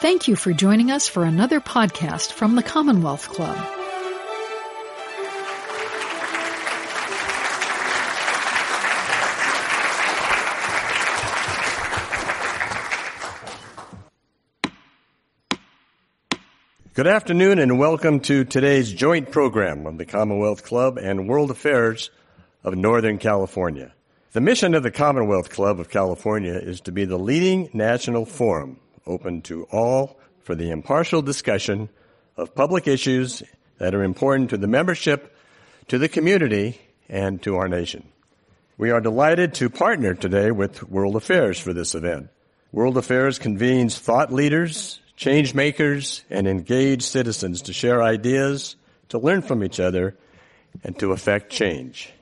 Thank you for joining us for another podcast from the Commonwealth Club. Good afternoon and welcome to today's joint program of the Commonwealth Club and World Affairs of Northern California. The mission of the Commonwealth Club of California is to be the leading national forum open to all for the impartial discussion of public issues that are important to the membership, to the community, and to our nation. We are delighted to partner today with World Affairs for this event. World Affairs convenes thought leaders, change makers, and engaged citizens to share ideas, to learn from each other, and to effect change.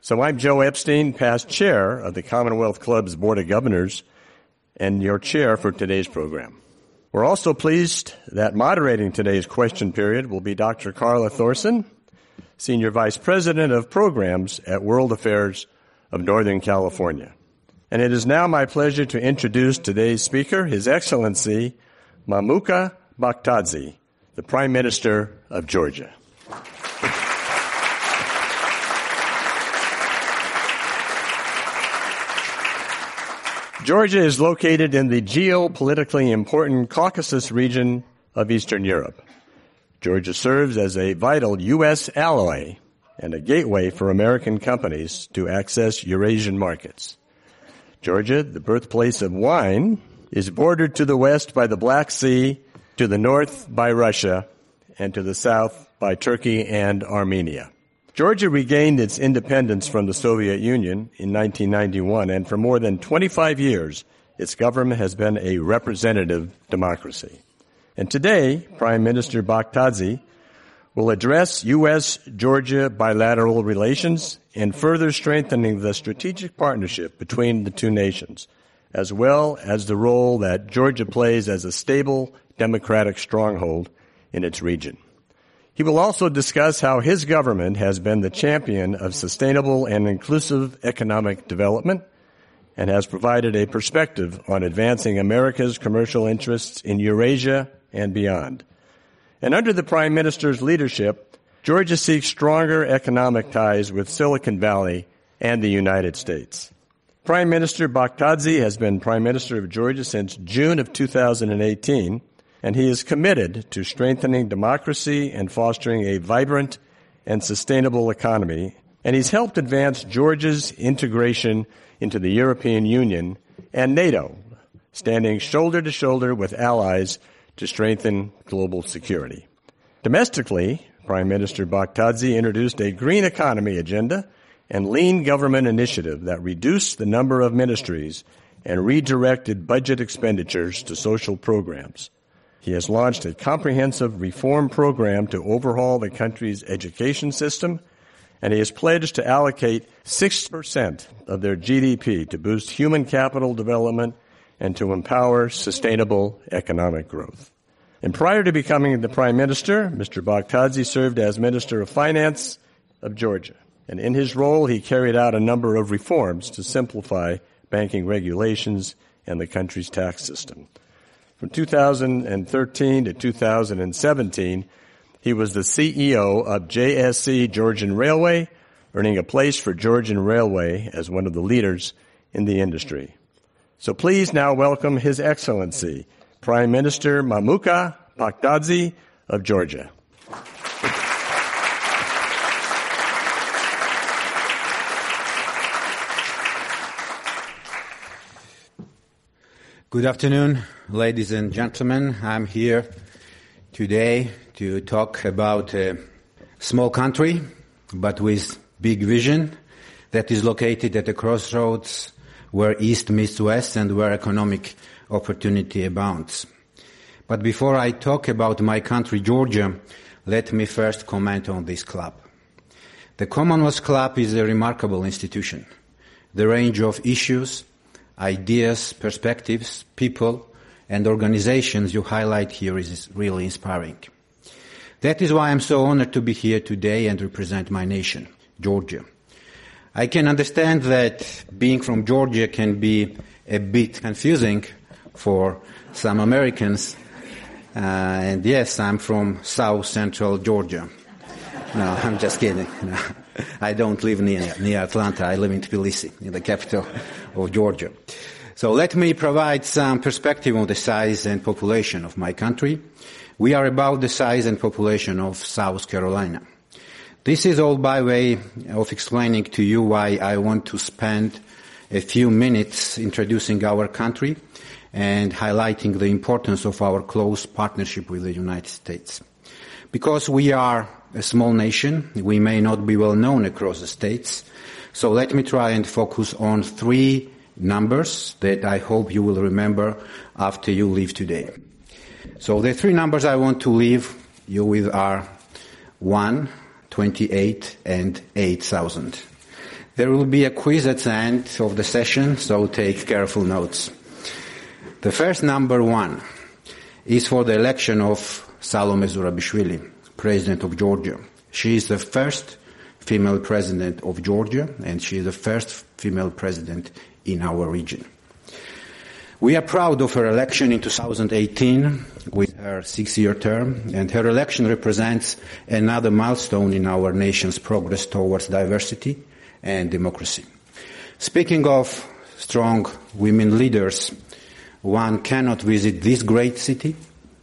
So I'm Joe Epstein, past chair of the Commonwealth Club's Board of Governors and your chair for today's program. We're also pleased that moderating today's question period will be Dr. Carla Thorson, Senior Vice President of Programs at World Affairs of Northern California. And it is now my pleasure to introduce today's speaker, His Excellency Mamuka Bakhtadze, the Prime Minister of Georgia. Georgia is located in the geopolitically important Caucasus region of Eastern Europe. Georgia serves as a vital U.S. ally and a gateway for American companies to access Eurasian markets. Georgia, the birthplace of wine, is bordered to the west by the Black Sea, to the north by Russia, and to the south by Turkey and Armenia. Georgia regained its independence from the Soviet Union in 1991, and for more than 25 years, its government has been a representative democracy. And today, Prime Minister Bakhtadze will address U.S. Georgia bilateral relations and further strengthening the strategic partnership between the two nations as well as the role that Georgia plays as a stable democratic stronghold in its region. He will also discuss how his government has been the champion of sustainable and inclusive economic development and has provided a perspective on advancing America's commercial interests in Eurasia and beyond. And under the Prime Minister's leadership, Georgia seeks stronger economic ties with Silicon Valley and the United States. Prime Minister Bakhtadze has been Prime Minister of Georgia since June of 2018, and he is committed to strengthening democracy and fostering a vibrant and sustainable economy, and he's helped advance Georgia's integration into the European Union and NATO, standing shoulder to shoulder with allies to strengthen global security. Domestically, Prime Minister Bakhtadze introduced a green economy agenda and lean government initiative that reduced the number of ministries and redirected budget expenditures to social programs. He has launched a comprehensive reform program to overhaul the country's education system, and he has pledged to allocate 6% of their GDP to boost human capital development and to empower sustainable economic growth. And prior to becoming the Prime Minister, Mr. Bakhtadze served as Minister of Finance of Georgia. And in his role, he carried out a number of reforms to simplify banking regulations and the country's tax system. From 2013 to 2017, he was the CEO of JSC Georgian Railway, earning a place for Georgian Railway as one of the leaders in the industry. So please now welcome His Excellency, Prime Minister Mamuka Bakhtadze of Georgia. Good afternoon, ladies and gentlemen. I'm here today to talk about a small country, but with big vision that is located at a crossroads where East meets West and where economic opportunity abounds. But before I talk about my country, Georgia, let me first comment on this club. The Commonwealth Club is a remarkable institution. The range of issues ideas, perspectives, people, and organizations you highlight here is really inspiring. That is why I'm so honored to be here today and represent my nation, Georgia. I can understand that being from Georgia can be a bit confusing for some Americans Uh, and yes, I'm from South Central Georgia. No, I'm just kidding. No, I don't live near, near Atlanta. I live in Tbilisi, in the capital of Georgia. So let me provide some perspective on the size and population of my country. We are about the size and population of South Carolina. This is all by way of explaining to you why I want to spend a few minutes introducing our country and highlighting the importance of our close partnership with the United States. Because we are a small nation, we may not be well known across the states, so let me try and focus on three numbers that I hope you will remember after you leave today. So the three numbers I want to leave you with are 1, 28, and 8,000. There will be a quiz at the end of the session, so take careful notes. The first number one is for the election of Salome Zurabishvili, President of Georgia. She is the first female president of Georgia, and she is the first female president in our region. We are proud of her election in 2018 with her six-year term, and her election represents another milestone in our nation's progress towards diversity and democracy. Speaking of strong women leaders, one cannot visit this great city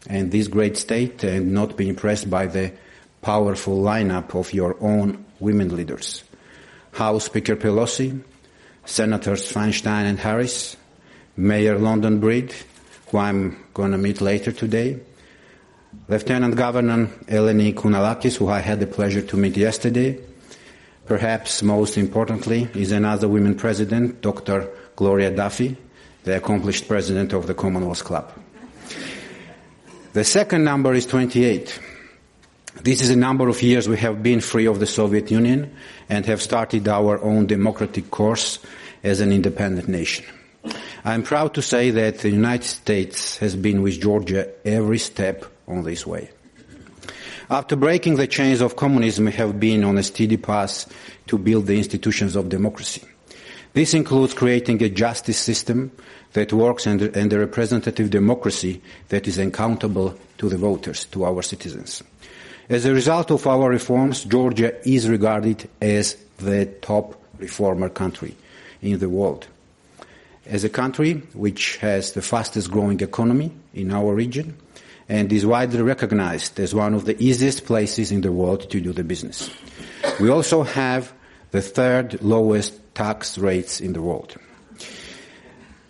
and this great state and not be impressed by the powerful lineup of your own women leaders. House Speaker Pelosi, Senators Feinstein and Harris, Mayor London Breed, who I'm going to meet later today, Lieutenant Governor Eleni Kounalakis, who I had the pleasure to meet yesterday. Perhaps most importantly is another women president, Dr. Gloria Duffy, the accomplished president of the Commonwealth Club. The second number is 28. This is a number of years we have been free of the Soviet Union and have started our own democratic course as an independent nation. I'm proud to say that the United States has been with Georgia every step on this way. After breaking the chains of communism, we have been on a steady path to build the institutions of democracy. This includes creating a justice system that works and, and a representative democracy that is accountable to the voters, to our citizens. As a result of our reforms, Georgia is regarded as the top reformer country in the world. As a country which has the fastest growing economy in our region and is widely recognized as one of the easiest places in the world to do the business. We also have the third lowest tax rates in the world.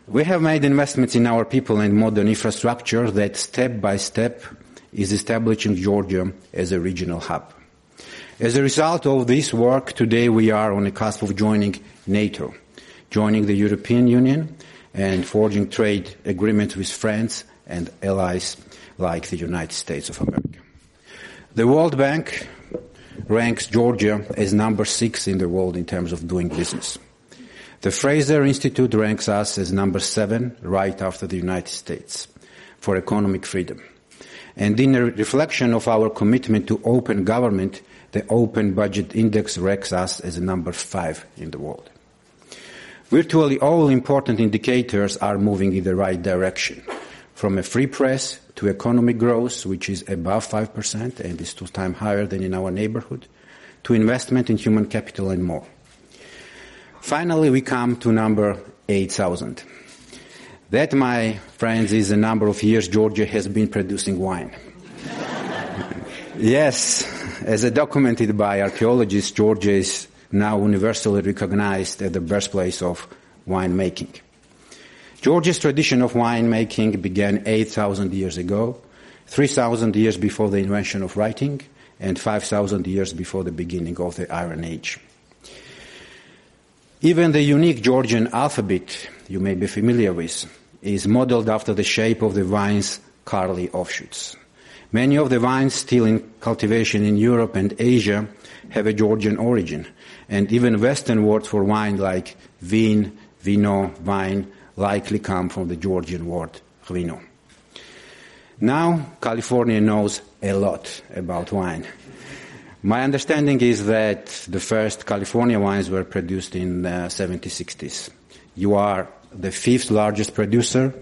We have made investments in our people and modern infrastructure that step by step is establishing Georgia as a regional hub. As a result of this work, today we are on the cusp of joining NATO joining the European Union and forging trade agreements with friends and allies like the United States of America. The World Bank ranks Georgia as number six in the world in terms of doing business. The Fraser Institute ranks us as number seven, right after the United States, for economic freedom. And in a reflection of our commitment to open government, the Open Budget Index ranks us as number five in the world. Virtually all important indicators are moving in the right direction, from a free press to economic growth, which is above 5% and is two times higher than in our neighborhood, to investment in human capital and more. Finally, we come to number 8,000. That, my friends, is the number of years Georgia has been producing wine. yes, as documented by archaeologists, Georgia is now universally recognized as the birthplace of winemaking. Georgia's tradition of winemaking began 8,000 years ago, 3,000 years before the invention of writing, and 5,000 years before the beginning of the Iron Age. Even the unique Georgian alphabet you may be familiar with is modeled after the shape of the vine's Carly offshoots. Many of the vines still in cultivation in Europe and Asia have a Georgian origin, and even Western words for wine like vin, vino, wine likely come from the Georgian word vino. Now, California knows a lot about wine. My understanding is that the first California wines were produced in the 1760s. You are the fifth largest producer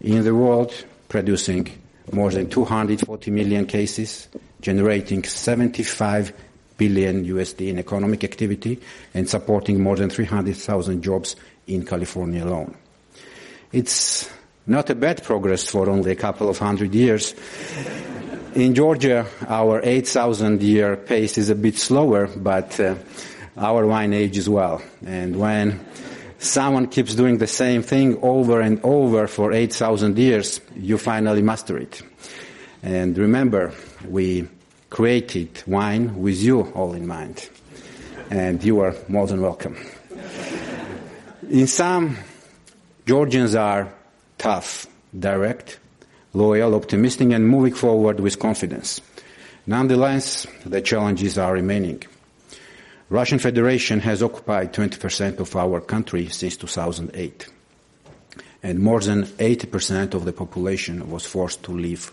in the world, producing more than 240 million cases, generating 75 billion USD in economic activity and supporting more than 300,000 jobs in California alone. It's not a bad progress for only a couple of hundred years. In Georgia, our 8,000 year pace is a bit slower, but uh, our wine ages well. And when someone keeps doing the same thing over and over for 8,000 years, you finally master it. And remember, we created wine with you all in mind. And you are more than welcome. In some, Georgians are tough, direct, loyal, optimistic, and moving forward with confidence. Nonetheless, the challenges are remaining. Russian Federation has occupied 20% of our country since 2008. And more than 80% of the population was forced to leave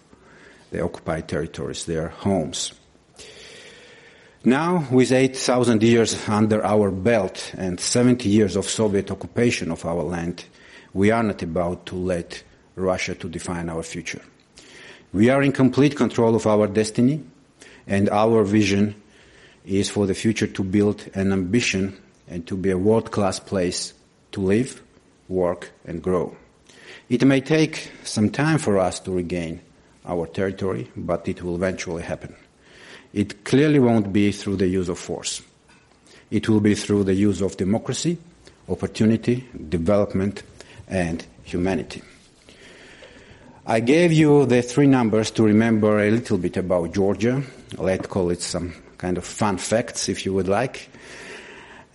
the occupied territories, their homes. Now, with 8,000 years under our belt and 70 years of Soviet occupation of our land, we are not about to let Russia to define our future. We are in complete control of our destiny, and our vision is for the future to build an ambition and to be a world-class place to live, work, and grow. It may take some time for us to regain our territory, but it will eventually happen. It clearly won't be through the use of force. It will be through the use of democracy, opportunity, development, and humanity. I gave you the three numbers to remember a little bit about Georgia. Let's call it some kind of fun facts, if you would like.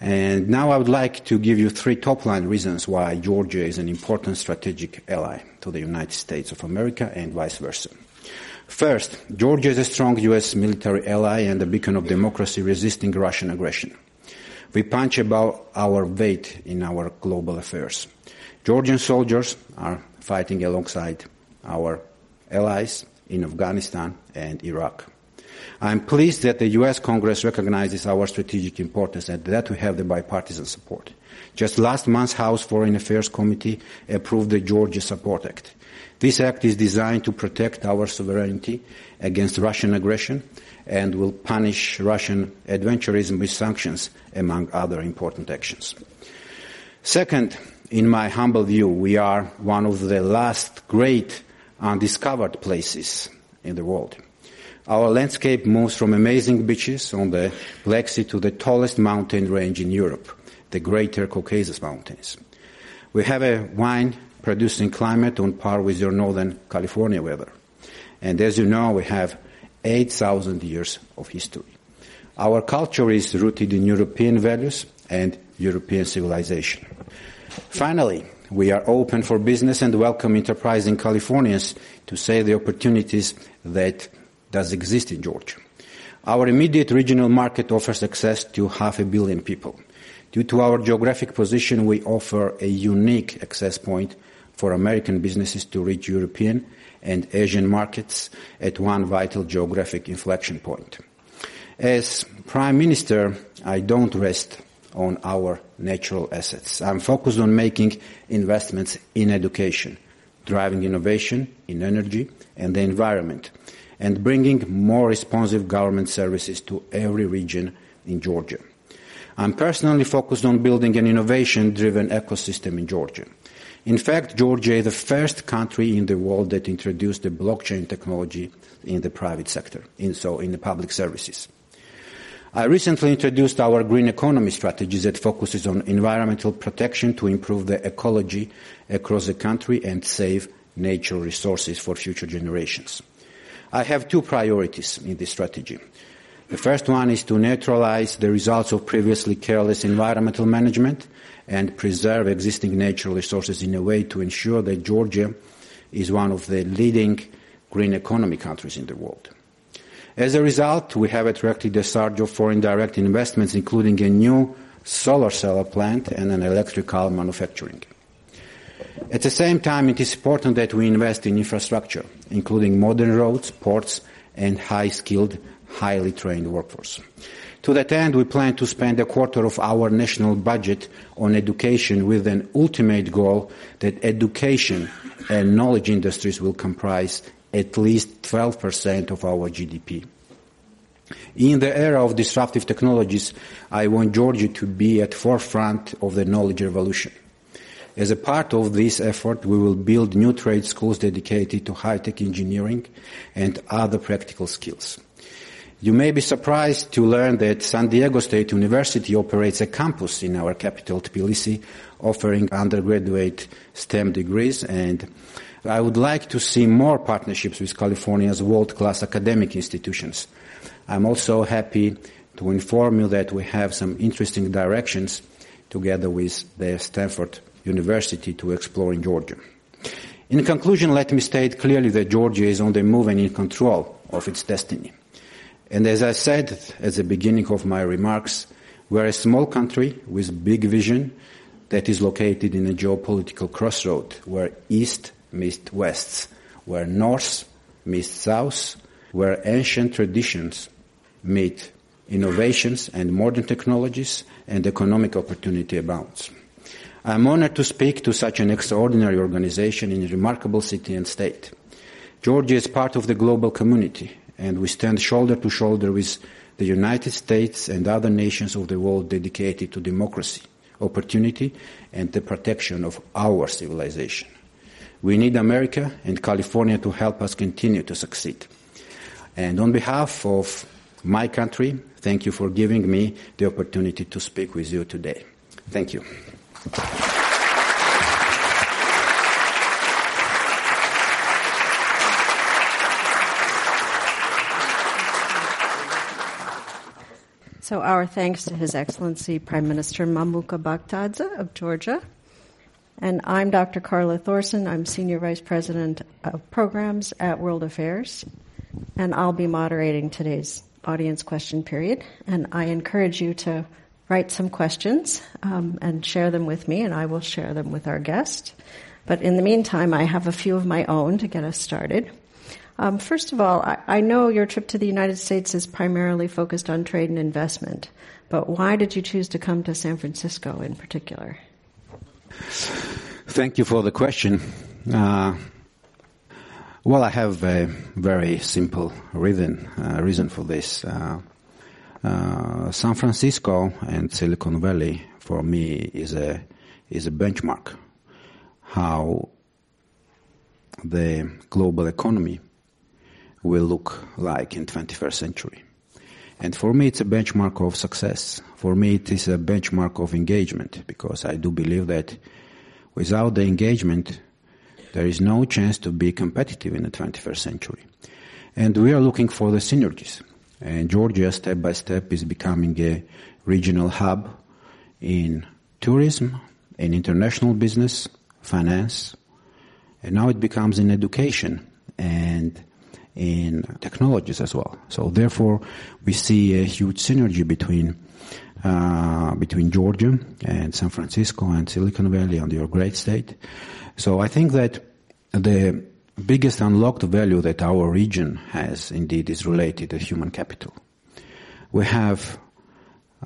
And now I would like to give you three top line reasons why Georgia is an important strategic ally to the United States of America and vice versa. First, Georgia is a strong U.S. military ally and a beacon of democracy resisting Russian aggression. We punch above our weight in our global affairs. Georgian soldiers are fighting alongside our allies in Afghanistan and Iraq. I'm pleased that the U.S. Congress recognizes our strategic importance and that we have the bipartisan support. Just last month, House Foreign Affairs Committee approved the Georgia Support Act. This act is designed to protect our sovereignty against Russian aggression and will punish Russian adventurism with sanctions, among other important actions. Second, in my humble view, we are one of the last great undiscovered places in the world. Our landscape moves from amazing beaches on the Black Sea to the tallest mountain range in Europe, the Greater Caucasus Mountains. We have a wine producing climate on par with your northern California weather. And as you know, we have 8,000 years of history. Our culture is rooted in European values and European civilization. Finally, we are open for business and welcome enterprising Californians to seize the opportunities that does exist in Georgia. Our immediate regional market offers access to half a billion people. Due to our geographic position, we offer a unique access point for American businesses to reach European and Asian markets at one vital geographic inflection point. As Prime Minister, I don't rest on our natural assets. I'm focused on making investments in education, driving innovation in energy and the environment, and bringing more responsive government services to every region in Georgia. I'm personally focused on building an innovation-driven ecosystem in Georgia. In fact, Georgia is the first country in the world that introduced the blockchain technology in the private sector, in, so in the public services. I recently introduced our green economy strategy that focuses on environmental protection to improve the ecology across the country and save natural resources for future generations. I have two priorities in this strategy. The first one is to neutralize the results of previously careless environmental management and preserve existing natural resources in a way to ensure that Georgia is one of the leading green economy countries in the world. As a result, we have attracted a surge of foreign direct investments, including a new solar cell plant and an electrical manufacturing. At the same time, it is important that we invest in infrastructure, including modern roads, ports, and high-skilled, highly trained workforce. To that end, we plan to spend a quarter of our national budget on education with an ultimate goal that education and knowledge industries will comprise at least 12% of our GDP. In the era of disruptive technologies, I want Georgia to be at forefront of the knowledge revolution. As a part of this effort, we will build new trade schools dedicated to high-tech engineering and other practical skills. You may be surprised to learn that San Diego State University operates a campus in our capital, Tbilisi, offering undergraduate STEM degrees and I would like to see more partnerships with California's world-class academic institutions. I'm also happy to inform you that we have some interesting directions together with the Stanford University to explore in Georgia. In conclusion, let me state clearly that Georgia is on the move and in control of its destiny. And as I said at the beginning of my remarks, we're a small country with big vision that is located in a geopolitical crossroad where east meets west, where north meets south, where ancient traditions meet innovations and modern technologies and economic opportunity abounds. I'm honored to speak to such an extraordinary organization in a remarkable city and state. Georgia is part of the global community and we stand shoulder to shoulder with the United States and other nations of the world dedicated to democracy, opportunity, and the protection of our civilization. We need America and California to help us continue to succeed. And on behalf of my country, thank you for giving me the opportunity to speak with you today. Thank you. So our thanks to His Excellency Prime Minister Mamuka Bakhtadze of Georgia. And I'm Dr. Carla Thorson. I'm Senior Vice President of Programs at World Affairs. And I'll be moderating today's audience question period. And I encourage you to write some questions um, and share them with me, and I will share them with our guest. But in the meantime, I have a few of my own to get us started. Um, first of all, I, I, know your trip to the United States is primarily focused on trade and investment, but why did you choose to come to San Francisco in particular? Thank you for the question. Uh, well, I have a very simple reason uh, reason for this. Uh, uh San Francisco and Silicon Valley for me is a is a benchmark how the global economy will look like in 21st century. And for me, it's a benchmark of success. For me, it is a benchmark of engagement because I do believe that without the engagement, there is no chance to be competitive in the 21st century. And we are looking for the synergies. And Georgia, step by step, is becoming a regional hub in tourism, in international business, finance, and now it becomes in education. And in technologies as well. So therefore, we see a huge synergy between uh, between Georgia and San Francisco and Silicon Valley and your great state. So I think that the biggest unlocked value that our region has indeed is related to human capital. We have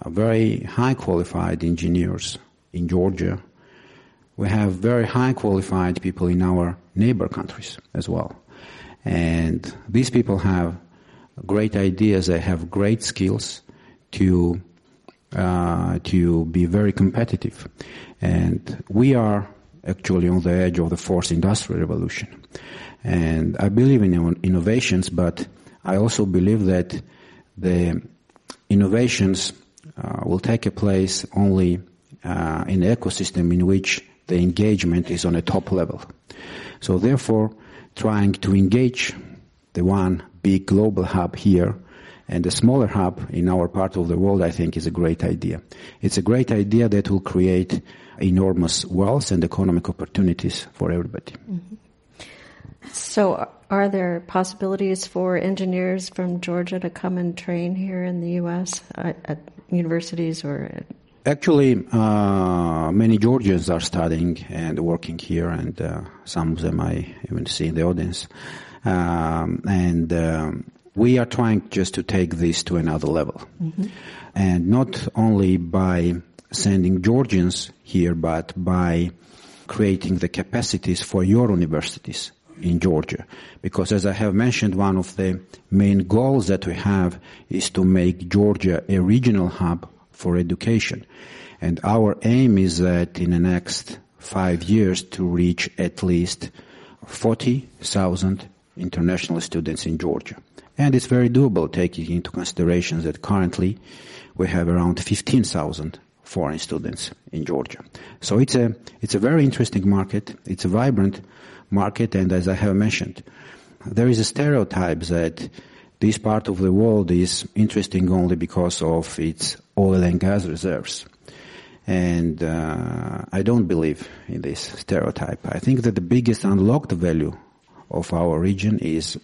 very high qualified engineers in Georgia. We have very high qualified people in our neighbor countries as well. And these people have great ideas, they have great skills to uh, to be very competitive. And we are actually on the edge of the fourth industrial revolution. And I believe in innovations, but I also believe that the innovations uh, will take a place only uh, in an ecosystem in which the engagement is on a top level. So therefore, trying to engage the one big global hub here and the smaller hub in our part of the world, I think is a great idea. It's a great idea that will create enormous wealth and economic opportunities for everybody. Mm-hmm. So, are there possibilities for engineers from Georgia to come and train here in the U.S. at, at universities or Actually, uh, many Georgians are studying and working here, and uh, some of them I even see in the audience. Um, and um, we are trying just to take this to another level, mm-hmm. and not only by sending Georgians here, but by creating the capacities for your universities in Georgia. Because as I have mentioned, one of the main goals that we have is to make Georgia a regional hub for education. And our aim is that in the next five years to reach at least 40,000 international students in Georgia. And it's very doable taking into consideration that currently we have around 15,000 foreign students in Georgia. So it's a, it's a very interesting market. It's a vibrant market. And as I have mentioned, there is a stereotype that this part of the world is interesting only because of its oil and gas reserves. And uh, I don't believe in this stereotype. I think that the biggest unlocked value of our region is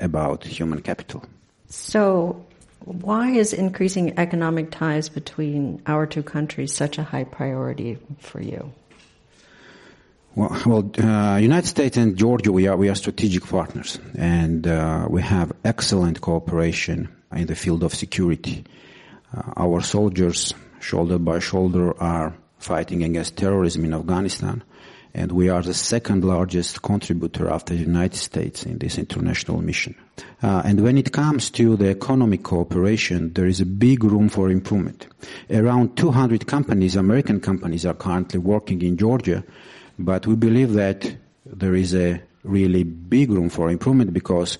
about human capital. So, why is increasing economic ties between our two countries such a high priority for you? Well, well uh, United States and Georgia, we are we are strategic partners, and uh, we have excellent cooperation in the field of security. Uh, our soldiers, shoulder by shoulder, are fighting against terrorism in Afghanistan, and we are the second largest contributor after the United States in this international mission. Uh, and when it comes to the economic cooperation, there is a big room for improvement. Around 200 companies, American companies, are currently working in Georgia, but we believe that there is a really big room for improvement because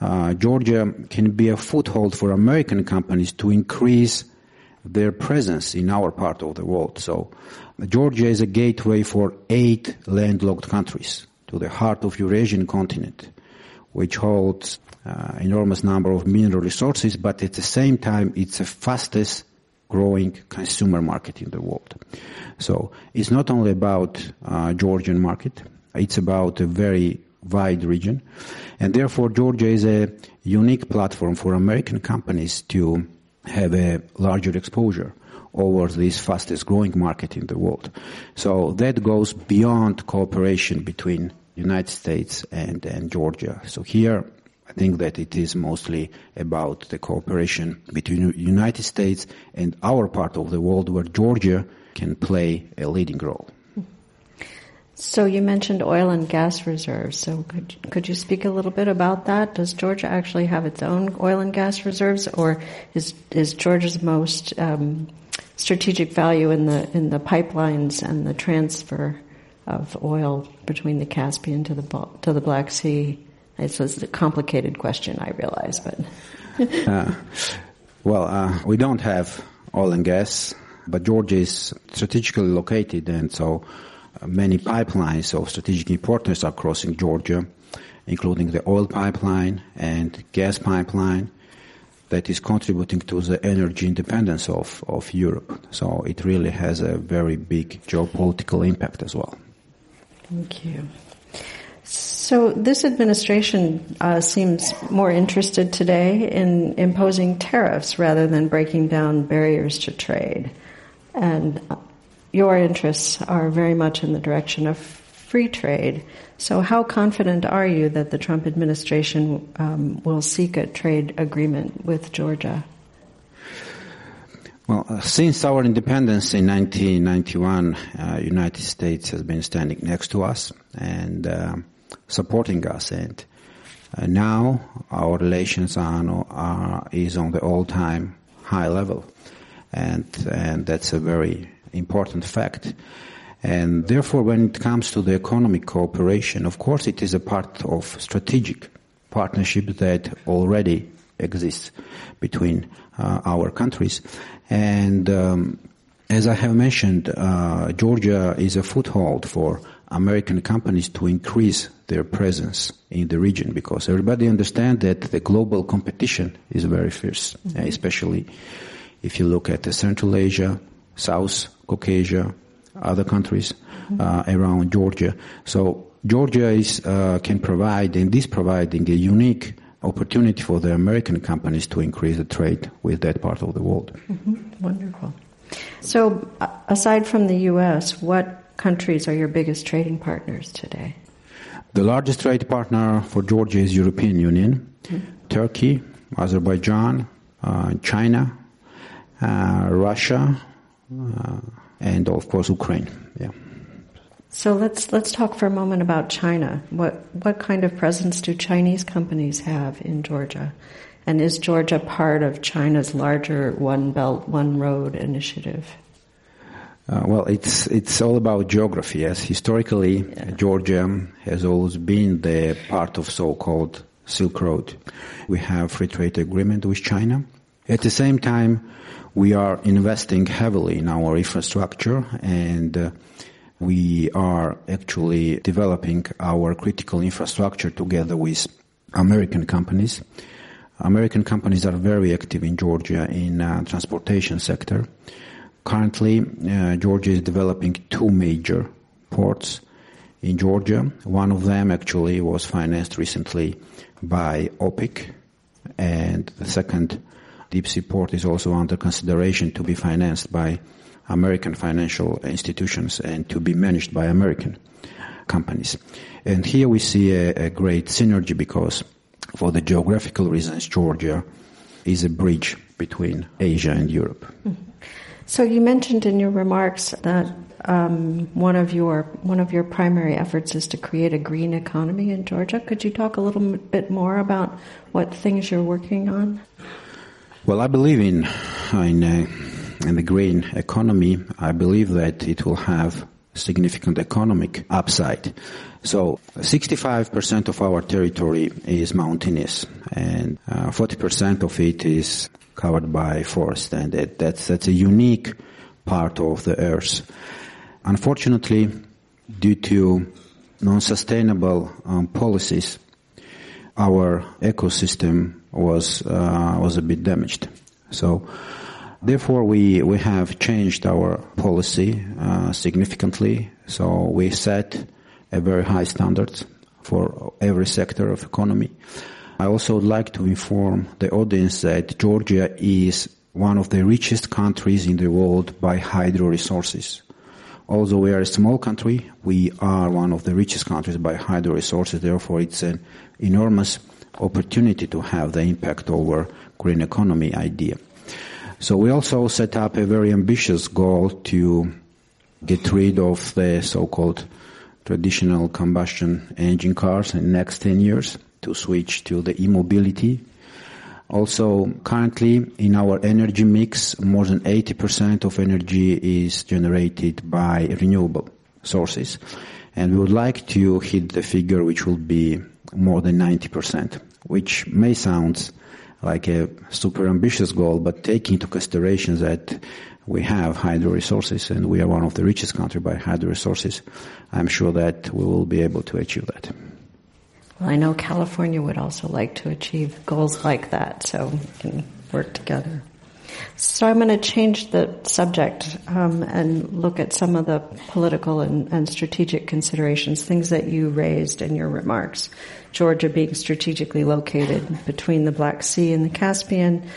uh, Georgia can be a foothold for American companies to increase their presence in our part of the world. So Georgia is a gateway for eight landlocked countries to the heart of Eurasian continent, which holds uh, enormous number of mineral resources, but at the same time, it's the fastest growing consumer market in the world. So it's not only about uh, Georgian market, it's about a very wide region, and therefore Georgia is a unique platform for American companies to have a larger exposure over this fastest growing market in the world. So that goes beyond cooperation between United States and, and Georgia. So here, I think that it is mostly about the cooperation between United States and our part of the world where Georgia can play a leading role. So you mentioned oil and gas reserves. So could could you speak a little bit about that? Does Georgia actually have its own oil and gas reserves, or is is Georgia's most um, strategic value in the in the pipelines and the transfer of oil between the Caspian to the to the Black Sea? It's a complicated question, I realize, but uh, well, uh, we don't have oil and gas, but Georgia is strategically located, and so many pipelines of strategic importance are crossing Georgia, including the oil pipeline and gas pipeline that is contributing to the energy independence of, of Europe. So it really has a very big geopolitical impact as well. Thank you. So this administration uh, seems more interested today in imposing tariffs rather than breaking down barriers to trade. And your interests are very much in the direction of free trade. So, how confident are you that the Trump administration um, will seek a trade agreement with Georgia? Well, uh, since our independence in 1991, uh, United States has been standing next to us and uh, supporting us, and uh, now our relations are, are is on the all-time high level, and and that's a very important fact. And therefore, when it comes to the economic cooperation, of course, it is a part of strategic partnership that already exists between uh, our countries. And um, as I have mentioned, uh, Georgia is a foothold for American companies to increase their presence in the region because everybody understands that the global competition is very fierce, mm-hmm. especially if you look at Central Asia, South Caucasia, other countries uh, around Georgia. So Georgia is, uh, can provide and is providing a unique opportunity for the American companies to increase the trade with that part of the world. Mm-hmm. Wonderful. So, uh, aside from the U.S., what countries are your biggest trading partners today? The largest trade partner for Georgia is European Union, mm-hmm. Turkey, Azerbaijan, uh, China, uh, Russia, uh, and of course Ukraine. Yeah. So let's let's talk for a moment about China. What what kind of presence do Chinese companies have in Georgia? And is Georgia part of China's larger One Belt One Road initiative? Uh, well, it's it's all about geography. Yes, historically, yeah. Georgia has always been the part of so-called Silk Road. We have free trade agreement with China. At the same time, we are investing heavily in our infrastructure and. Uh, we are actually developing our critical infrastructure together with American companies. American companies are very active in Georgia in uh, transportation sector. Currently, uh, Georgia is developing two major ports in Georgia. One of them actually was financed recently by OPIC, and the second deep sea port is also under consideration to be financed by American financial institutions and to be managed by American companies. And here we see a, a great synergy because for the geographical reasons, Georgia is a bridge between Asia and Europe. Mm-hmm. So you mentioned in your remarks that um, one of your one of your primary efforts is to create a green economy in Georgia. Could you talk a little bit more about what things you're working on? Well, I believe in in uh, in the green economy, I believe that it will have significant economic upside. So 65% of our territory is mountainous and uh, 40% of it is covered by forest and that, that's, that's a unique part of the earth. Unfortunately, due to non-sustainable um, policies, our ecosystem was, uh, was a bit damaged. So Therefore, we, we have changed our policy uh, significantly. So we set a very high standards for every sector of economy. I also would like to inform the audience that Georgia is one of the richest countries in the world by hydro resources. Although we are a small country, we are one of the richest countries by hydro resources. Therefore, it's an enormous opportunity to have the impact over green economy idea. So we also set up a very ambitious goal to get rid of the so-called traditional combustion engine cars in the next 10 years to switch to the e-mobility. Also, currently in our energy mix, more than 80% of energy is generated by renewable sources. And we would like to hit the figure which will be more than 90%, which may sound like a super ambitious goal, but taking into consideration that we have hydro resources and we are one of the richest countries by hydro resources, I'm sure that we will be able to achieve that. Well, I know California would also like to achieve goals like that, so we can work together. So I'm going to change the subject um, and look at some of the political and, and, strategic considerations, things that you raised in your remarks. Georgia being strategically located between the Black Sea and the Caspian,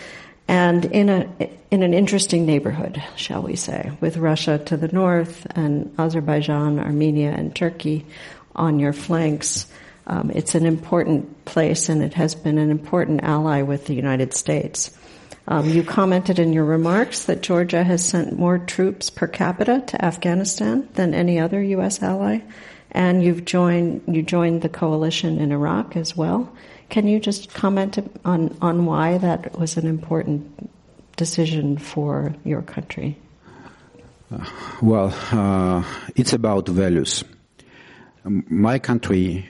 and in a in an interesting neighborhood, shall we say, with Russia to the north and Azerbaijan, Armenia, and Turkey on your flanks. Um, it's an important place, and it has been an important ally with the United States. Um, you commented in your remarks that Georgia has sent more troops per capita to Afghanistan than any other U.S. ally, and you've joined you joined the coalition in Iraq as well. Can you just comment on on why that was an important decision for your country? Uh, well, uh, it's about values. My country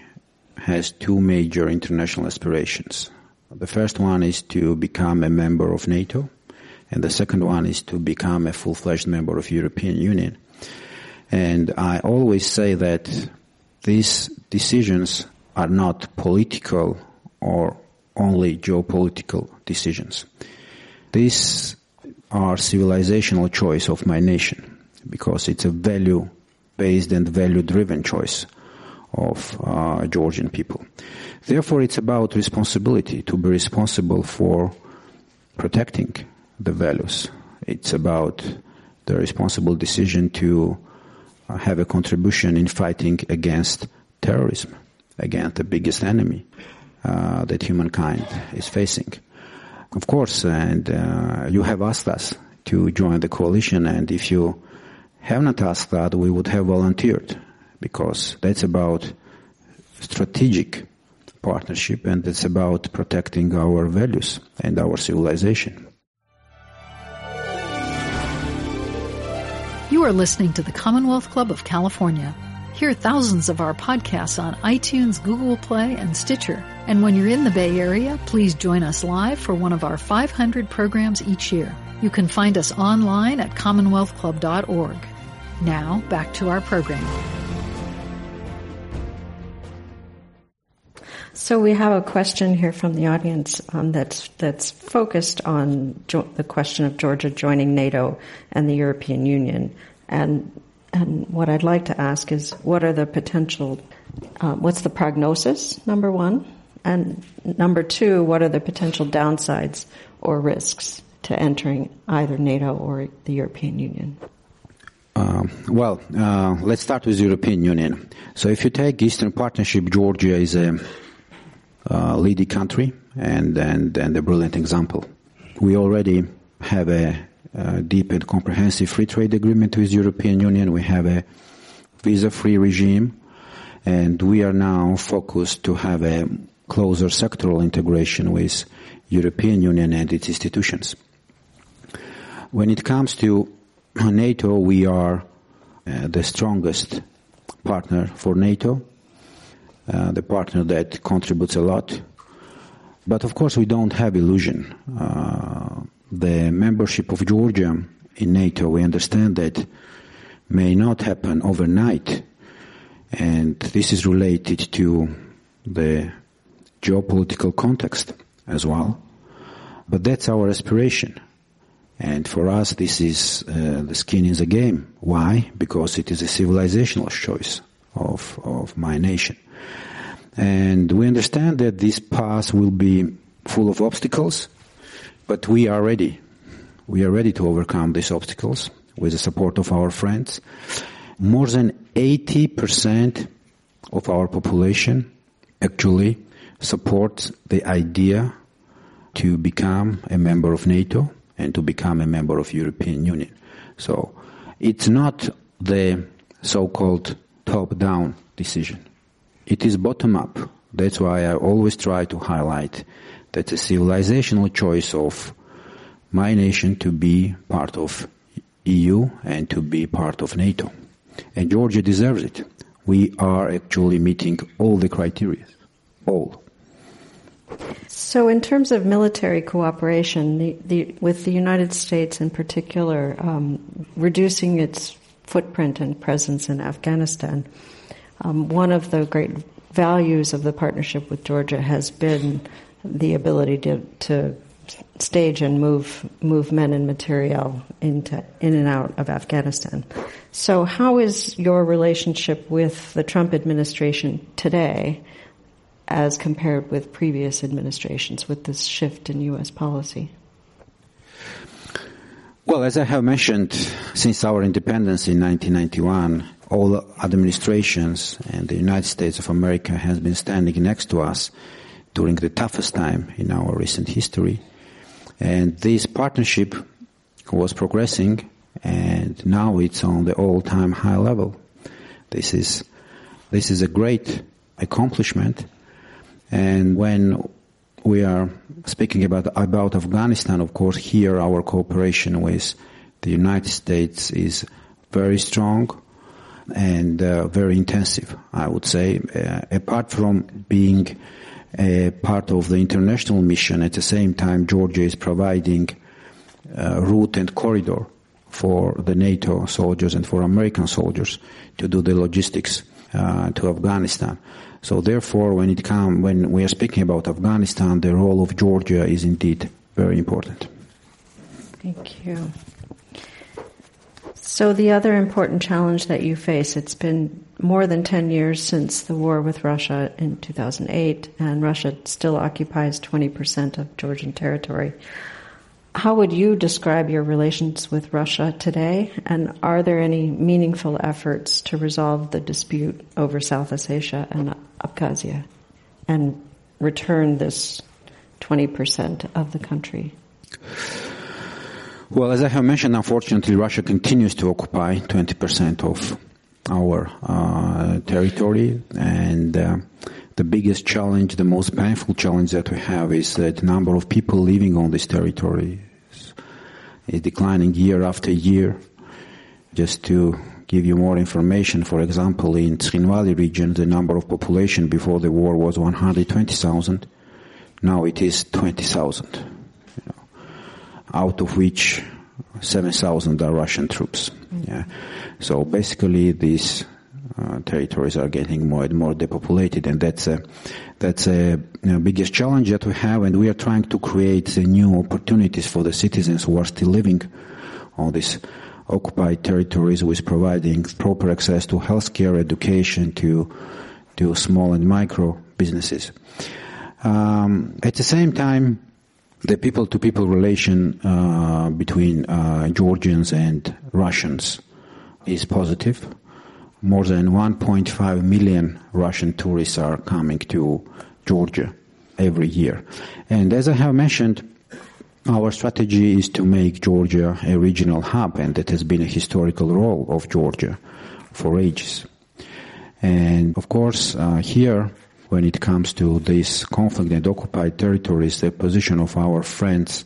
has two major international aspirations. The first one is to become a member of NATO, and the second one is to become a full-fledged member of European Union. And I always say that these decisions are not political or only geopolitical decisions. These are civilizational choice of my nation because it's a value based and value driven choice of uh, Georgian people. Therefore, it's about responsibility to be responsible for protecting the values. It's about the responsible decision to uh, have a contribution in fighting against terrorism, against the biggest enemy uh, that humankind is facing. Of course, and uh, you have asked us to join the coalition, and if you have not asked that, we would have volunteered because that's about strategic partnership and it's about protecting our values and our civilization. You are listening to the Commonwealth Club of California. Hear thousands of our podcasts on iTunes, Google Play, and Stitcher. And when you're in the Bay Area, please join us live for one of our 500 programs each year. You can find us online at commonwealthclub.org. Now, back to our program. So we have a question here from the audience um, that's that's focused on jo- the question of Georgia joining NATO and the European Union, and and what I'd like to ask is, what are the potential? Uh, what's the prognosis? Number one, and number two, what are the potential downsides or risks to entering either NATO or the European Union? Uh, well, uh, let's start with the European Union. So, if you take Eastern Partnership, Georgia is a uh, leading country and, and, and a brilliant example. We already have a, a deep and comprehensive free trade agreement with European Union. We have a visa-free regime, and we are now focused to have a closer sectoral integration with European Union and its institutions. When it comes to NATO, we are uh, the strongest partner for NATO uh, the partner that contributes a lot. But of course, we don't have illusion. Uh, the membership of Georgia in NATO, we understand that may not happen overnight, and this is related to the geopolitical context as well. But that's our aspiration. And for us, this is uh, the skin in the game. Why? Because it is a civilizational choice of, of my nation. And we understand that this path will be full of obstacles, but we are ready. We are ready to overcome these obstacles with the support of our friends. More than 80% of our population actually supports the idea to become a member of NATO and to become a member of European Union. So it's not the so-called top-down decision. It is bottom up. That's why I always try to highlight that the civilizational choice of my nation to be part of EU and to be part of NATO. And Georgia deserves it. We are actually meeting all the criteria. All. So, in terms of military cooperation, the, the, with the United States in particular, um, reducing its footprint and presence in Afghanistan, um, one of the great values of the partnership with Georgia has been the ability to, to stage and move move men and material into in and out of Afghanistan. So, how is your relationship with the Trump administration today, as compared with previous administrations, with this shift in U.S. policy? Well, as I have mentioned, since our independence in 1991, all administrations and the United States of America has been standing next to us during the toughest time in our recent history. And this partnership was progressing and now it's on the all-time high level. This is, this is a great accomplishment. And when we are speaking about, about Afghanistan, of course, here our cooperation with the United States is very strong and uh, very intensive, I would say. Uh, apart from being a part of the international mission, at the same time, Georgia is providing uh, route and corridor for the NATO soldiers and for American soldiers to do the logistics uh, to Afghanistan. So therefore, when it come, when we are speaking about Afghanistan, the role of Georgia is indeed very important. Thank you. So, the other important challenge that you face, it's been more than 10 years since the war with Russia in 2008, and Russia still occupies 20% of Georgian territory. How would you describe your relations with Russia today? And are there any meaningful efforts to resolve the dispute over South Ossetia and Abkhazia and return this 20% of the country? Well, as I have mentioned, unfortunately, Russia continues to occupy 20% of our uh, territory and uh, the biggest challenge, the most painful challenge that we have is that the number of people living on this territory is, is declining year after year. Just to give you more information, for example, in Tskhinvali region, the number of population before the war was 120,000. Now it is 20,000, you know, out of which 7,000 are Russian troops. Yeah. So basically these uh, territories are getting more and more depopulated, and that's a that's a biggest challenge that we have, and we are trying to create new opportunities for the citizens who are still living on these occupied territories, with providing proper access to healthcare, education, to to small and micro businesses. Um, at the same time, the people-to-people relation uh, between uh, Georgians and Russians is positive. More than 1.5 million Russian tourists are coming to Georgia every year. And as I have mentioned, our strategy is to make Georgia a regional hub, and that has been a historical role of Georgia for ages. And of course, uh, here, when it comes to this conflict and occupied territories, the position of our friends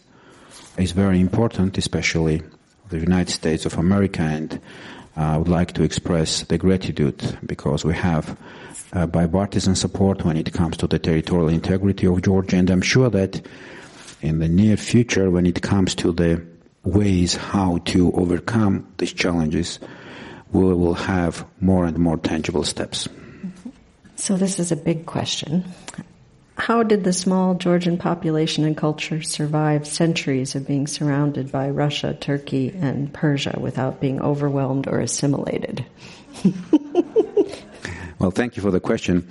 is very important, especially the United States of America and I would like to express the gratitude because we have uh, bipartisan support when it comes to the territorial integrity of Georgia, and I'm sure that in the near future, when it comes to the ways how to overcome these challenges, we will have more and more tangible steps. So, this is a big question. How did the small Georgian population and culture survive centuries of being surrounded by Russia, Turkey, and Persia without being overwhelmed or assimilated? well, thank you for the question.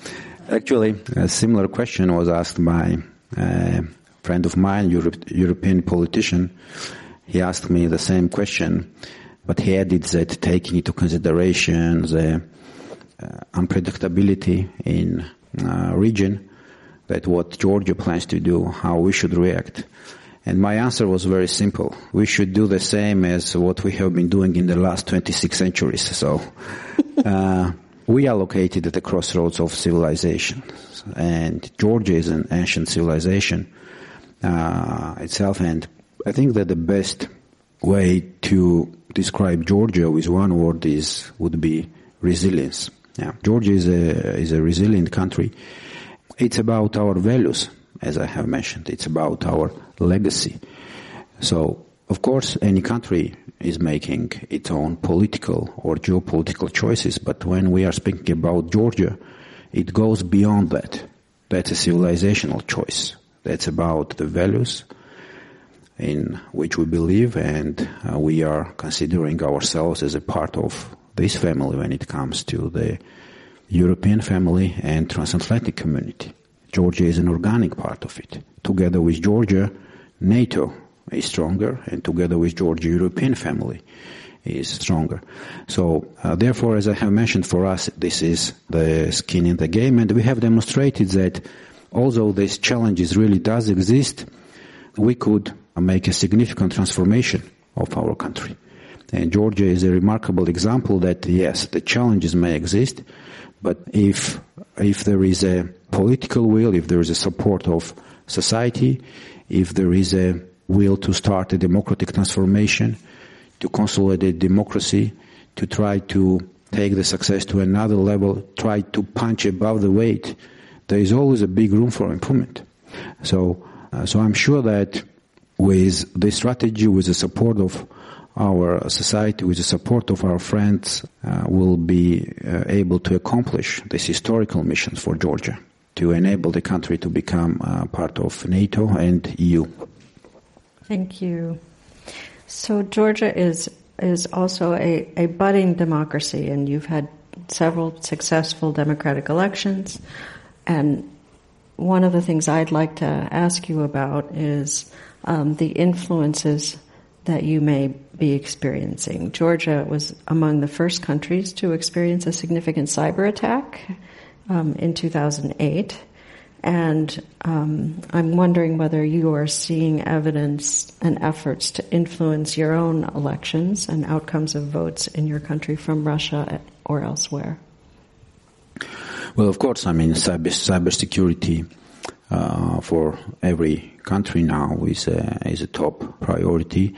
Actually, a similar question was asked by a friend of mine, Europe, European politician. He asked me the same question, but he added that taking into consideration the unpredictability in uh, region, that what Georgia plans to do, how we should react. And my answer was very simple. We should do the same as what we have been doing in the last 26 centuries. So, uh, we are located at the crossroads of civilization. And Georgia is an ancient civilization, uh, itself. And I think that the best way to describe Georgia with one word is, would be resilience. Yeah. Georgia is a, is a resilient country it's about our values, as I have mentioned. It's about our legacy. So, of course, any country is making its own political or geopolitical choices, but when we are speaking about Georgia, it goes beyond that. That's a civilizational choice. That's about the values in which we believe, and uh, we are considering ourselves as a part of this family when it comes to the European family and transatlantic community. Georgia is an organic part of it. Together with Georgia, NATO is stronger, and together with Georgia, European family is stronger. So, uh, therefore, as I have mentioned, for us, this is the skin in the game, and we have demonstrated that although these challenges really does exist, we could make a significant transformation of our country. And Georgia is a remarkable example that yes, the challenges may exist, but if, if there is a political will, if there is a support of society, if there is a will to start a democratic transformation, to consolidate democracy, to try to take the success to another level, try to punch above the weight, there is always a big room for improvement. So, uh, so I'm sure that with this strategy, with the support of our society, with the support of our friends, uh, will be uh, able to accomplish this historical mission for Georgia to enable the country to become uh, part of NATO and EU. Thank you. So Georgia is is also a, a budding democracy, and you've had several successful democratic elections. And one of the things I'd like to ask you about is um, the influences that you may be experiencing. Georgia was among the first countries to experience a significant cyber attack um, in 2008. And um, I'm wondering whether you are seeing evidence and efforts to influence your own elections and outcomes of votes in your country from Russia or elsewhere? Well, of course, I mean, cyber, cybersecurity uh, for every country now is a, is a top priority.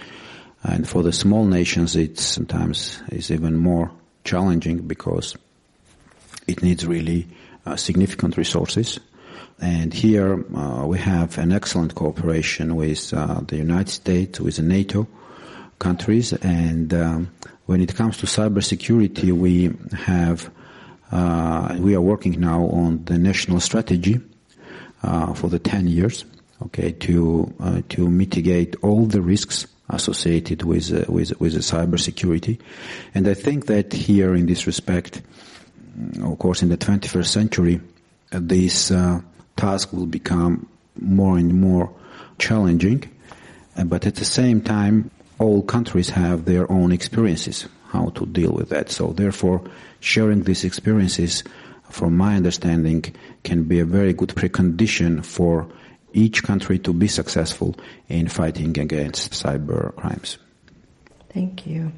And for the small nations, it sometimes is even more challenging because it needs really uh, significant resources. And here uh, we have an excellent cooperation with uh, the United States, with the NATO countries. And um, when it comes to cybersecurity, we have uh, we are working now on the national strategy uh, for the 10 years, okay, to uh, to mitigate all the risks associated with uh, with with cybersecurity. And I think that here, in this respect, of course, in the 21st century, uh, this uh, task will become more and more challenging. but at the same time, all countries have their own experiences how to deal with that. So therefore, sharing these experiences, from my understanding, can be a very good precondition for each country to be successful in fighting against cyber crimes. Thank you.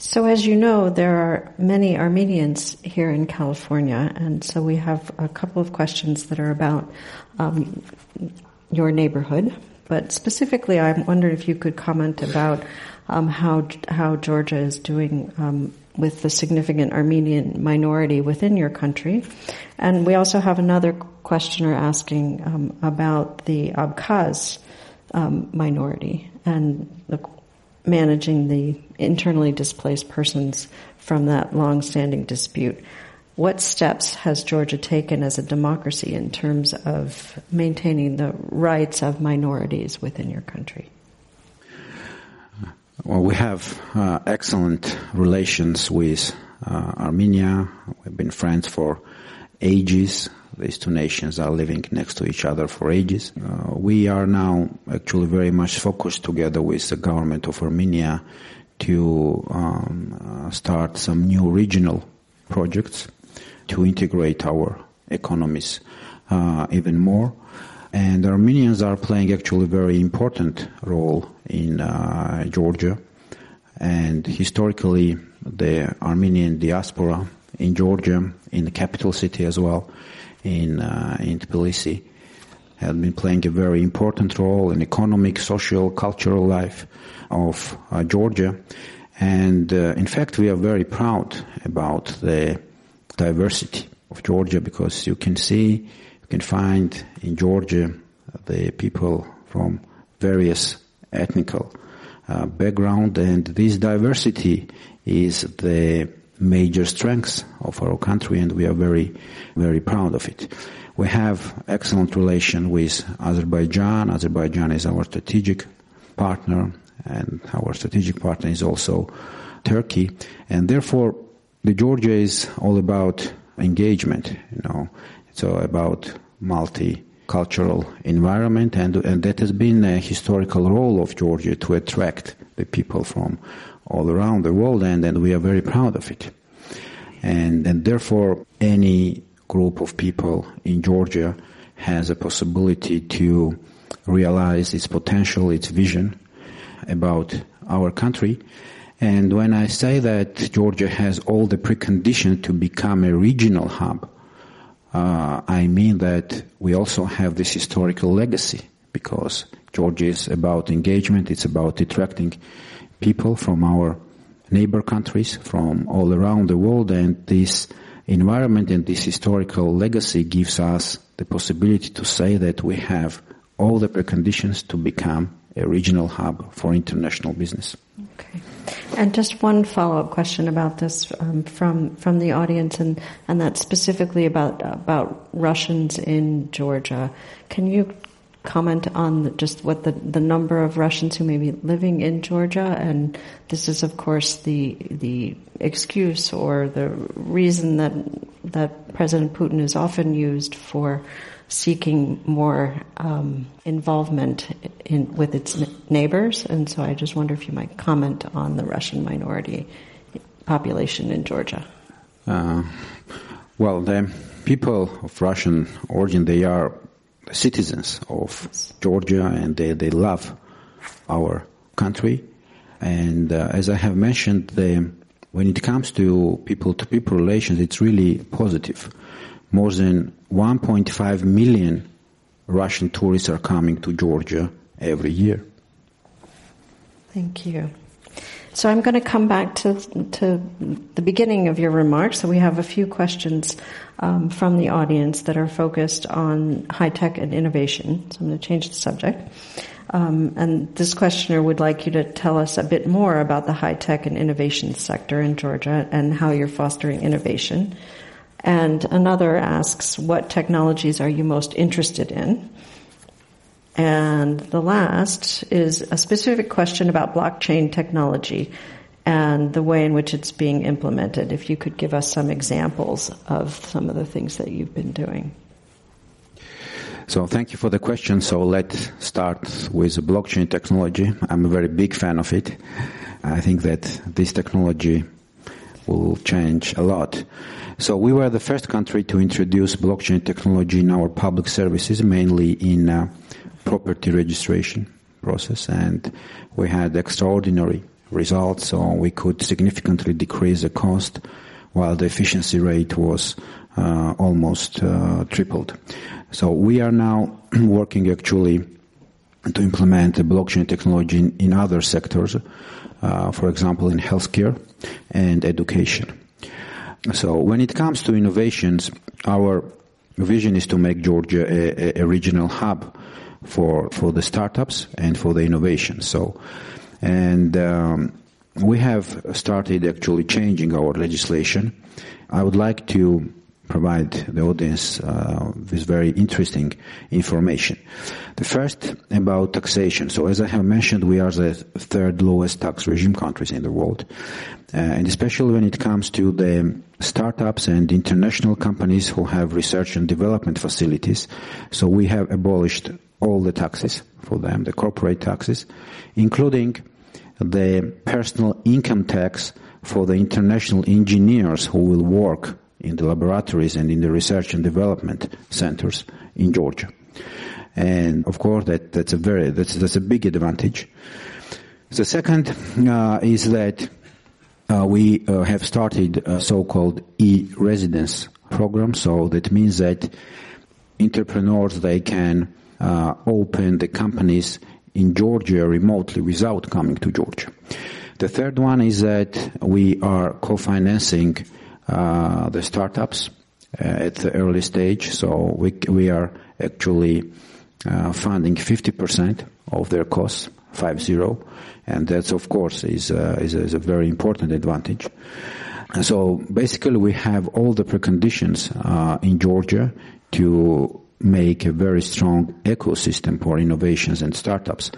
So, as you know, there are many Armenians here in California, and so we have a couple of questions that are about um, your neighborhood. But specifically, I wondered if you could comment about um, how how Georgia is doing um, with the significant Armenian minority within your country, and we also have another questioner asking um, about the Abkhaz um, minority and the, managing the internally displaced persons from that long-standing dispute. What steps has Georgia taken as a democracy in terms of maintaining the rights of minorities within your country? Well, we have uh, excellent relations with uh, Armenia. We've been friends for ages. These two nations are living next to each other for ages. Uh, we are now actually very much focused together with the government of Armenia to um, uh, start some new regional projects to integrate our economies uh, even more. And Armenians are playing actually a very important role in uh, Georgia. And historically, the Armenian diaspora in Georgia, in the capital city as well, in, uh, in Tbilisi, have been playing a very important role in economic, social, cultural life of uh, Georgia. And uh, in fact, we are very proud about the diversity of Georgia because you can see you can find in Georgia the people from various ethnical uh, background, and this diversity is the major strengths of our country, and we are very, very proud of it. We have excellent relation with Azerbaijan. Azerbaijan is our strategic partner, and our strategic partner is also Turkey, and therefore the Georgia is all about engagement. You know, so about multicultural environment, and and that has been a historical role of Georgia to attract the people from all around the world, and and we are very proud of it. And and therefore, any group of people in Georgia has a possibility to realize its potential, its vision about our country. And when I say that Georgia has all the preconditions to become a regional hub, uh, I mean that we also have this historical legacy because Georgia is about engagement, it's about attracting people from our neighbor countries, from all around the world, and this environment and this historical legacy gives us the possibility to say that we have all the preconditions to become a regional hub for international business. Okay. And just one follow-up question about this um, from from the audience, and and that's specifically about about Russians in Georgia. Can you comment on just what the the number of Russians who may be living in Georgia? And this is, of course, the the excuse or the reason that that President Putin is often used for seeking more um, involvement in, with its neighbors. And so I just wonder if you might comment on the Russian minority population in Georgia. Uh, well, the people of Russian origin, they are citizens of. Georgia and they, they love our country. And uh, as I have mentioned, the when it comes to people-to-people relations, it's really positive. More than 1.5 million Russian tourists are coming to Georgia every year. Thank you. So I'm going to come back to, to the beginning of your remarks. So we have a few questions um, from the audience that are focused on high tech and innovation. So I'm going to change the subject. Um, and this questioner would like you to tell us a bit more about the high tech and innovation sector in Georgia and how you're fostering innovation. And another asks, what technologies are you most interested in? And the last is a specific question about blockchain technology and the way in which it's being implemented. If you could give us some examples of some of the things that you've been doing. So thank you for the question. So let's start with blockchain technology. I'm a very big fan of it. I think that this technology will change a lot. So we were the first country to introduce blockchain technology in our public services, mainly in uh, property registration process and we had extraordinary results so we could significantly decrease the cost while the efficiency rate was uh, almost uh, tripled. So we are now working actually to implement the blockchain technology in, in other sectors, uh, for example in healthcare and education. So when it comes to innovations, our vision is to make Georgia a, a regional hub for for the startups and for the innovation. So, and um, we have started actually changing our legislation. I would like to provide the audience uh, with very interesting information. The first about taxation. So as I have mentioned, we are the third lowest tax regime countries in the world. Uh, and especially when it comes to the startups and international companies who have research and development facilities. So we have abolished all the taxes for them, the corporate taxes, including the personal income tax for the international engineers who will work in the laboratories and in the research and development centers in Georgia. And of course, that, that's a very that's that's a big advantage. The second uh, is that uh, we uh, have started a so-called e-residence program. So that means that entrepreneurs they can uh, open the companies in Georgia remotely without coming to Georgia. The third one is that we are co-financing uh, the startups uh, at the early stage. So we we are actually uh, funding 50% of their costs, five zero, and that's of course is uh, is, is, a very important advantage. So basically, we have all the preconditions uh, in Georgia to make a very strong ecosystem for innovations and startups.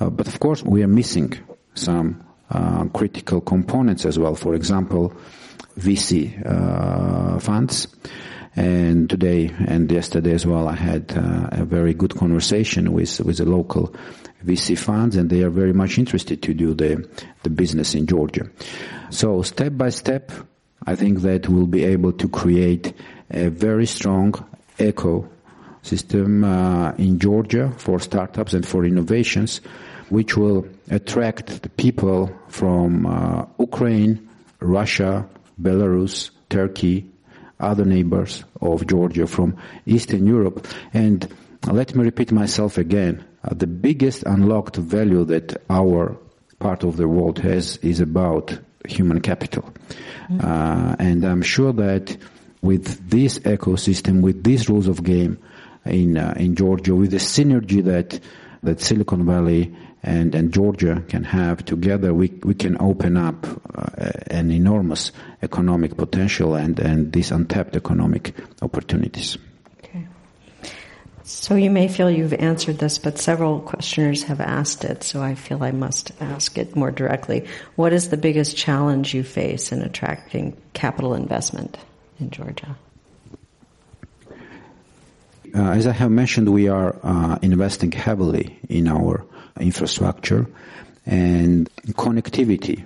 Uh, but of course, we are missing some uh, critical components as well. For example, VC uh, funds. And today and yesterday as well, I had uh, a very good conversation with with the local VC funds, and they are very much interested to do the the business in Georgia. So step by step, I think that we'll be able to create a very strong eco system uh, in Georgia for startups and for innovations, which will attract the people from uh, Ukraine, Russia, Belarus, Turkey, other neighbors of Georgia from Eastern Europe. And let me repeat myself again. Uh, the biggest unlocked value that our part of the world has is about human capital. Mm-hmm. Uh, and I'm sure that with this ecosystem, with these rules of game, in uh, in Georgia with the synergy that that Silicon Valley and, and Georgia can have together, we, we can open up uh, an enormous economic potential and, and these untapped economic opportunities. Okay. So you may feel you've answered this, but several questioners have asked it, so I feel I must ask it more directly. What is the biggest challenge you face in attracting capital investment in Georgia? Uh, as I have mentioned, we are uh, investing heavily in our infrastructure and connectivity,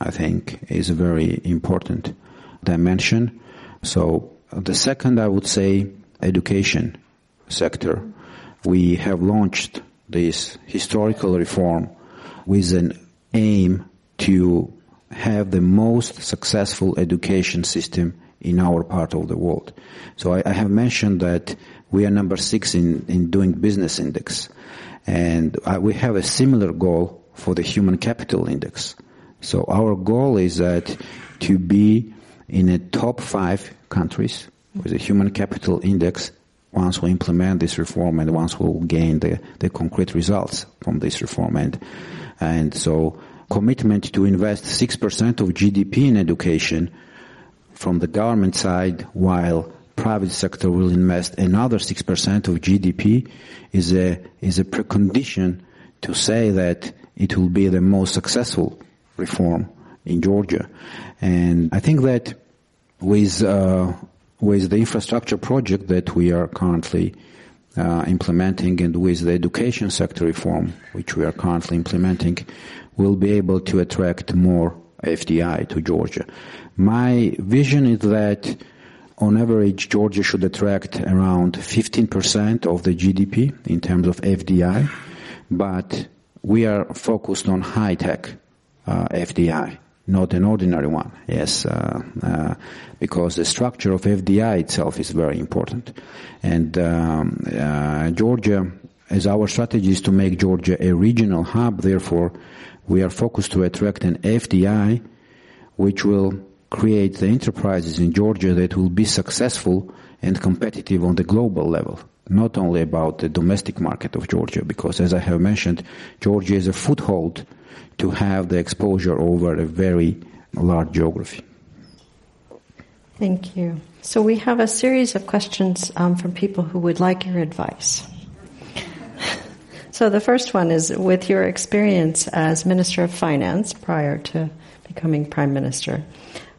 I think, is a very important dimension. So the second, I would say, education sector. We have launched this historical reform with an aim to have the most successful education system in our part of the world. So I, I have mentioned that we are number six in, in doing business index. And uh, we have a similar goal for the human capital index. So our goal is that to be in a top five countries with a human capital index once we implement this reform and once we'll gain the, the concrete results from this reform. And, and so commitment to invest 6% of GDP in education from the government side while private sector will invest another 6% of GDP is a, is a precondition to say that it will be the most successful reform in Georgia. And I think that with, uh, with the infrastructure project that we are currently uh, implementing and with the education sector reform, which we are currently implementing, we'll be able to attract more FDI to Georgia. My vision is that on average, Georgia should attract around 15% of the GDP in terms of FDI, but we are focused on high-tech uh, FDI, not an ordinary one. Yes, uh, uh, because the structure of FDI itself is very important, and um, uh, Georgia, as our strategy is to make Georgia a regional hub, therefore, we are focused to attract an FDI, which will create the enterprises in Georgia that will be successful and competitive on the global level, not only about the domestic market of Georgia, because as I have mentioned, Georgia is a foothold to have the exposure over a very large geography. Thank you. So we have a series of questions um, from people who would like your advice. So the first one is with your experience as Minister of Finance prior to becoming Prime Minister,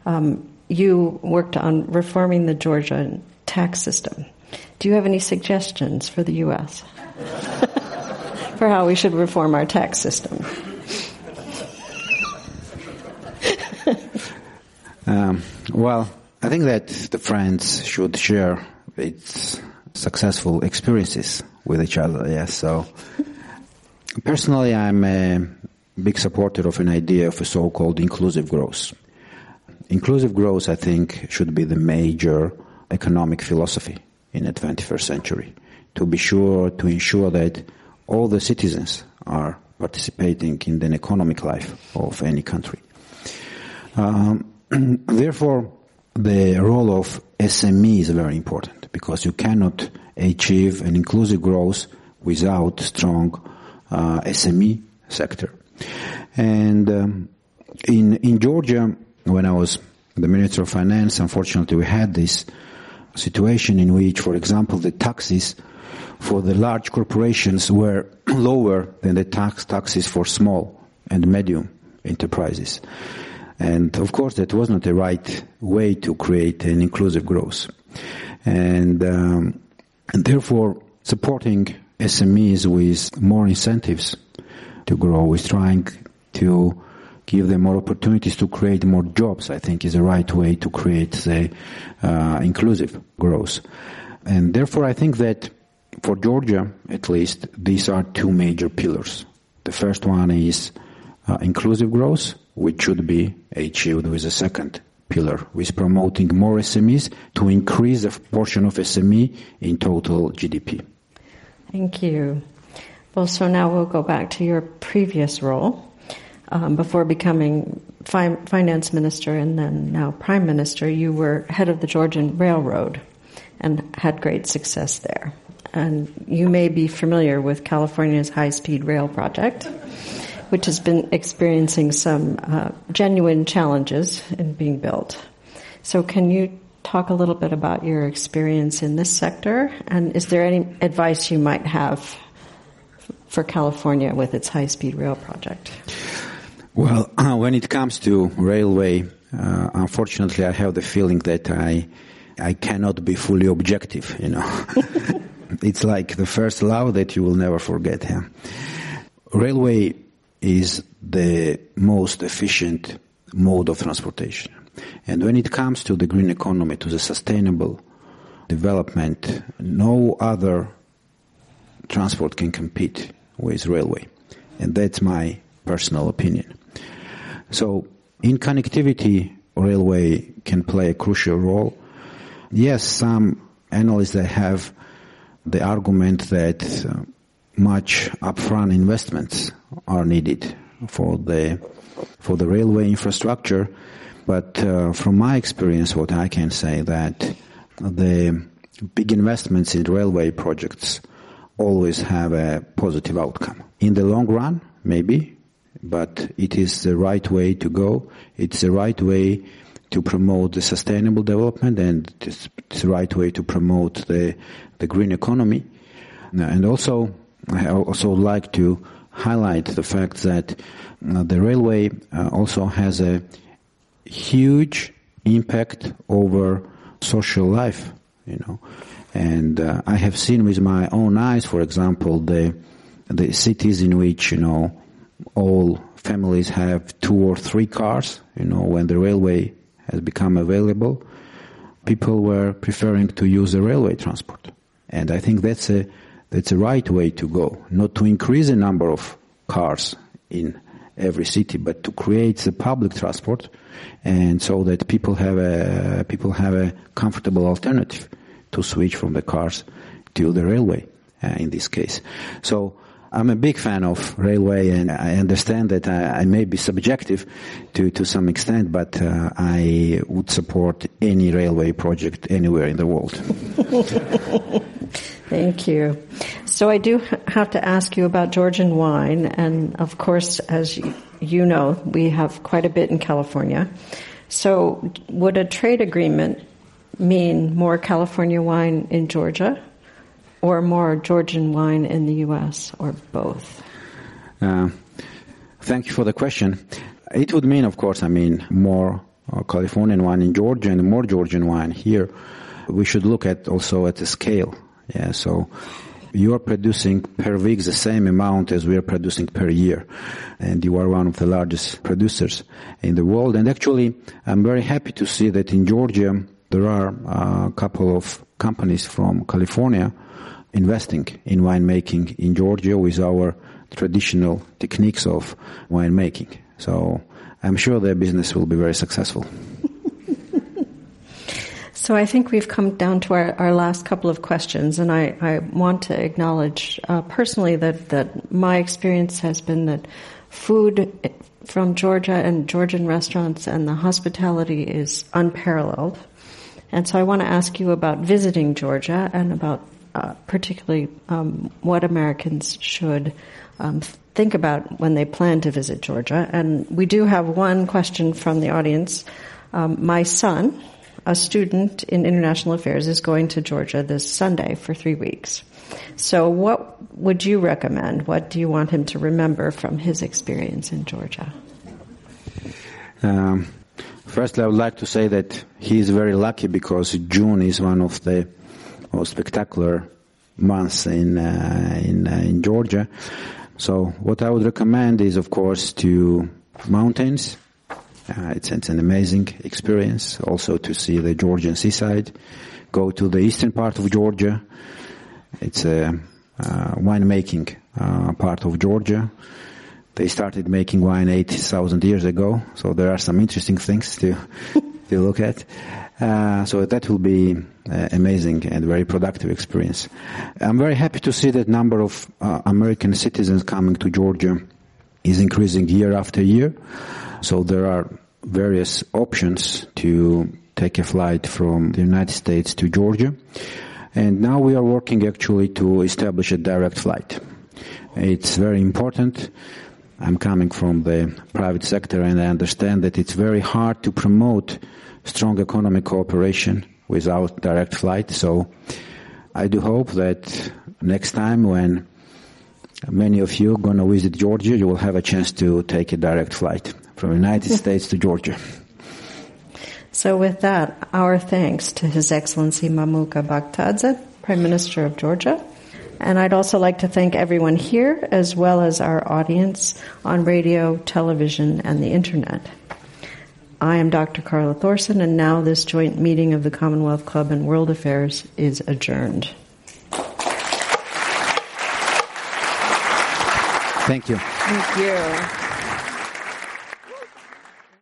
um, you worked on reforming the Georgia tax system. Do you have any suggestions for the U.S. for how we should reform our tax system? um, well, I think that the friends should share its successful experiences with each other. Yes, so personally, I'm a big supporter of an idea of a so-called inclusive growth. Inclusive growth, I think, should be the major economic philosophy in the 21st century. To be sure, to ensure that all the citizens are participating in the economic life of any country. Um, therefore, the role of SME is very important because you cannot achieve an inclusive growth without strong uh, SME sector. And um, in in Georgia, when I was the Minister of Finance, unfortunately we had this situation in which, for example, the taxes for the large corporations were lower than the tax taxes for small and medium enterprises. And of course, that was not the right way to create an inclusive growth. And, um, and therefore, supporting SMEs with more incentives to grow with trying to give them more opportunities to create more jobs, I think is the right way to create the uh, inclusive growth. And therefore I think that for Georgia, at least, these are two major pillars. The first one is uh, inclusive growth, which should be achieved with the second pillar, with promoting more SMEs to increase the portion of SME in total GDP. Thank you. Well, so now we'll go back to your previous role um, before becoming fi- finance minister and then now prime minister, you were head of the Georgian Railroad and had great success there. And you may be familiar with California's high speed rail project, which has been experiencing some uh, genuine challenges in being built. So, can you talk a little bit about your experience in this sector? And is there any advice you might have for California with its high speed rail project? Well, when it comes to railway, uh, unfortunately, I have the feeling that I I cannot be fully objective. You know, it's like the first love that you will never forget. Yeah? Railway is the most efficient mode of transportation, and when it comes to the green economy, to the sustainable development, no other transport can compete with railway, and that's my personal opinion. So in connectivity, railway can play a crucial role. Yes, some analysts have the argument that uh, much upfront investments are needed for the for the railway infrastructure. But uh, from my experience, what I can say that the big investments in railway projects always have a positive outcome. In the long run, maybe, but it is the right way to go. It's the right way to promote the sustainable development and it's the right way to promote the, the green economy. And also, I also like to highlight the fact that uh, the railway uh, also has a huge impact over social life, you know. And uh, I have seen with my own eyes, for example, the the cities in which you know all families have two or three cars. You know, when the railway has become available, people were preferring to use the railway transport, and I think that's a that's the right way to go. Not to increase the number of cars in every city, but to create the public transport, and so that people have a people have a comfortable alternative to switch from the cars to the railway. Uh, in this case, so. I'm a big fan of railway, and I understand that I, I may be subjective to, to some extent, but uh, I would support any railway project anywhere in the world. Thank you. So I do have to ask you about Georgian wine, and of course, as you know, we have quite a bit in California. So would a trade agreement mean more California wine in Georgia, or more Georgian wine in the U.S., or both? Uh, thank you for the question. It would mean, of course, I mean more uh, Californian wine in Georgia and more Georgian wine here. We should look at also at the scale yeah, so you are producing per week the same amount as we are producing per year. And you are one of the largest producers in the world. And actually, I'm very happy to see that in Georgia, there are a couple of companies from California investing in winemaking in Georgia with our traditional techniques of winemaking. So I'm sure their business will be very successful. So I think we've come down to our, our last couple of questions, and I, I want to acknowledge uh, personally that, that my experience has been that food from Georgia and Georgian restaurants and the hospitality is unparalleled. And so I want to ask you about visiting Georgia and about uh, particularly um, what Americans should um, think about when they plan to visit Georgia. And we do have one question from the audience. Um, my son, a student in international affairs is going to Georgia this Sunday for three weeks. So, what would you recommend? What do you want him to remember from his experience in Georgia? Um, I would like to say that he is very lucky because June is one of the most spectacular months in uh, in, uh, in Georgia. So, what I would recommend is, of course, to mountains uh, it's, it's, an amazing experience also to see the Georgian seaside. Go to the eastern part of Georgia. It's a uh, winemaking uh, part of Georgia. They started making wine 8,000 years ago, so there are some interesting things to, to look at. Uh, so that will be uh, amazing and very productive experience. I'm very happy to see that number of uh, American citizens coming to Georgia is increasing year after year. So there are various options to take a flight from the United States to Georgia. And now we are working actually to establish a direct flight. It's very important. I'm coming from the private sector and I understand that it's very hard to promote strong economic cooperation without direct flight. So I do hope that next time when many of you are going to visit Georgia, you will have a chance to take a direct flight from the United States to Georgia. So with that, our thanks to His Excellency Mamuka Bakhtadze, Prime Minister of Georgia. And I'd also like to thank everyone here as well as our audience on radio, television, and the internet. I am Dr. Carla Thorson, and now this joint meeting of the Commonwealth Club and World Affairs is adjourned. Thank you. Thank you.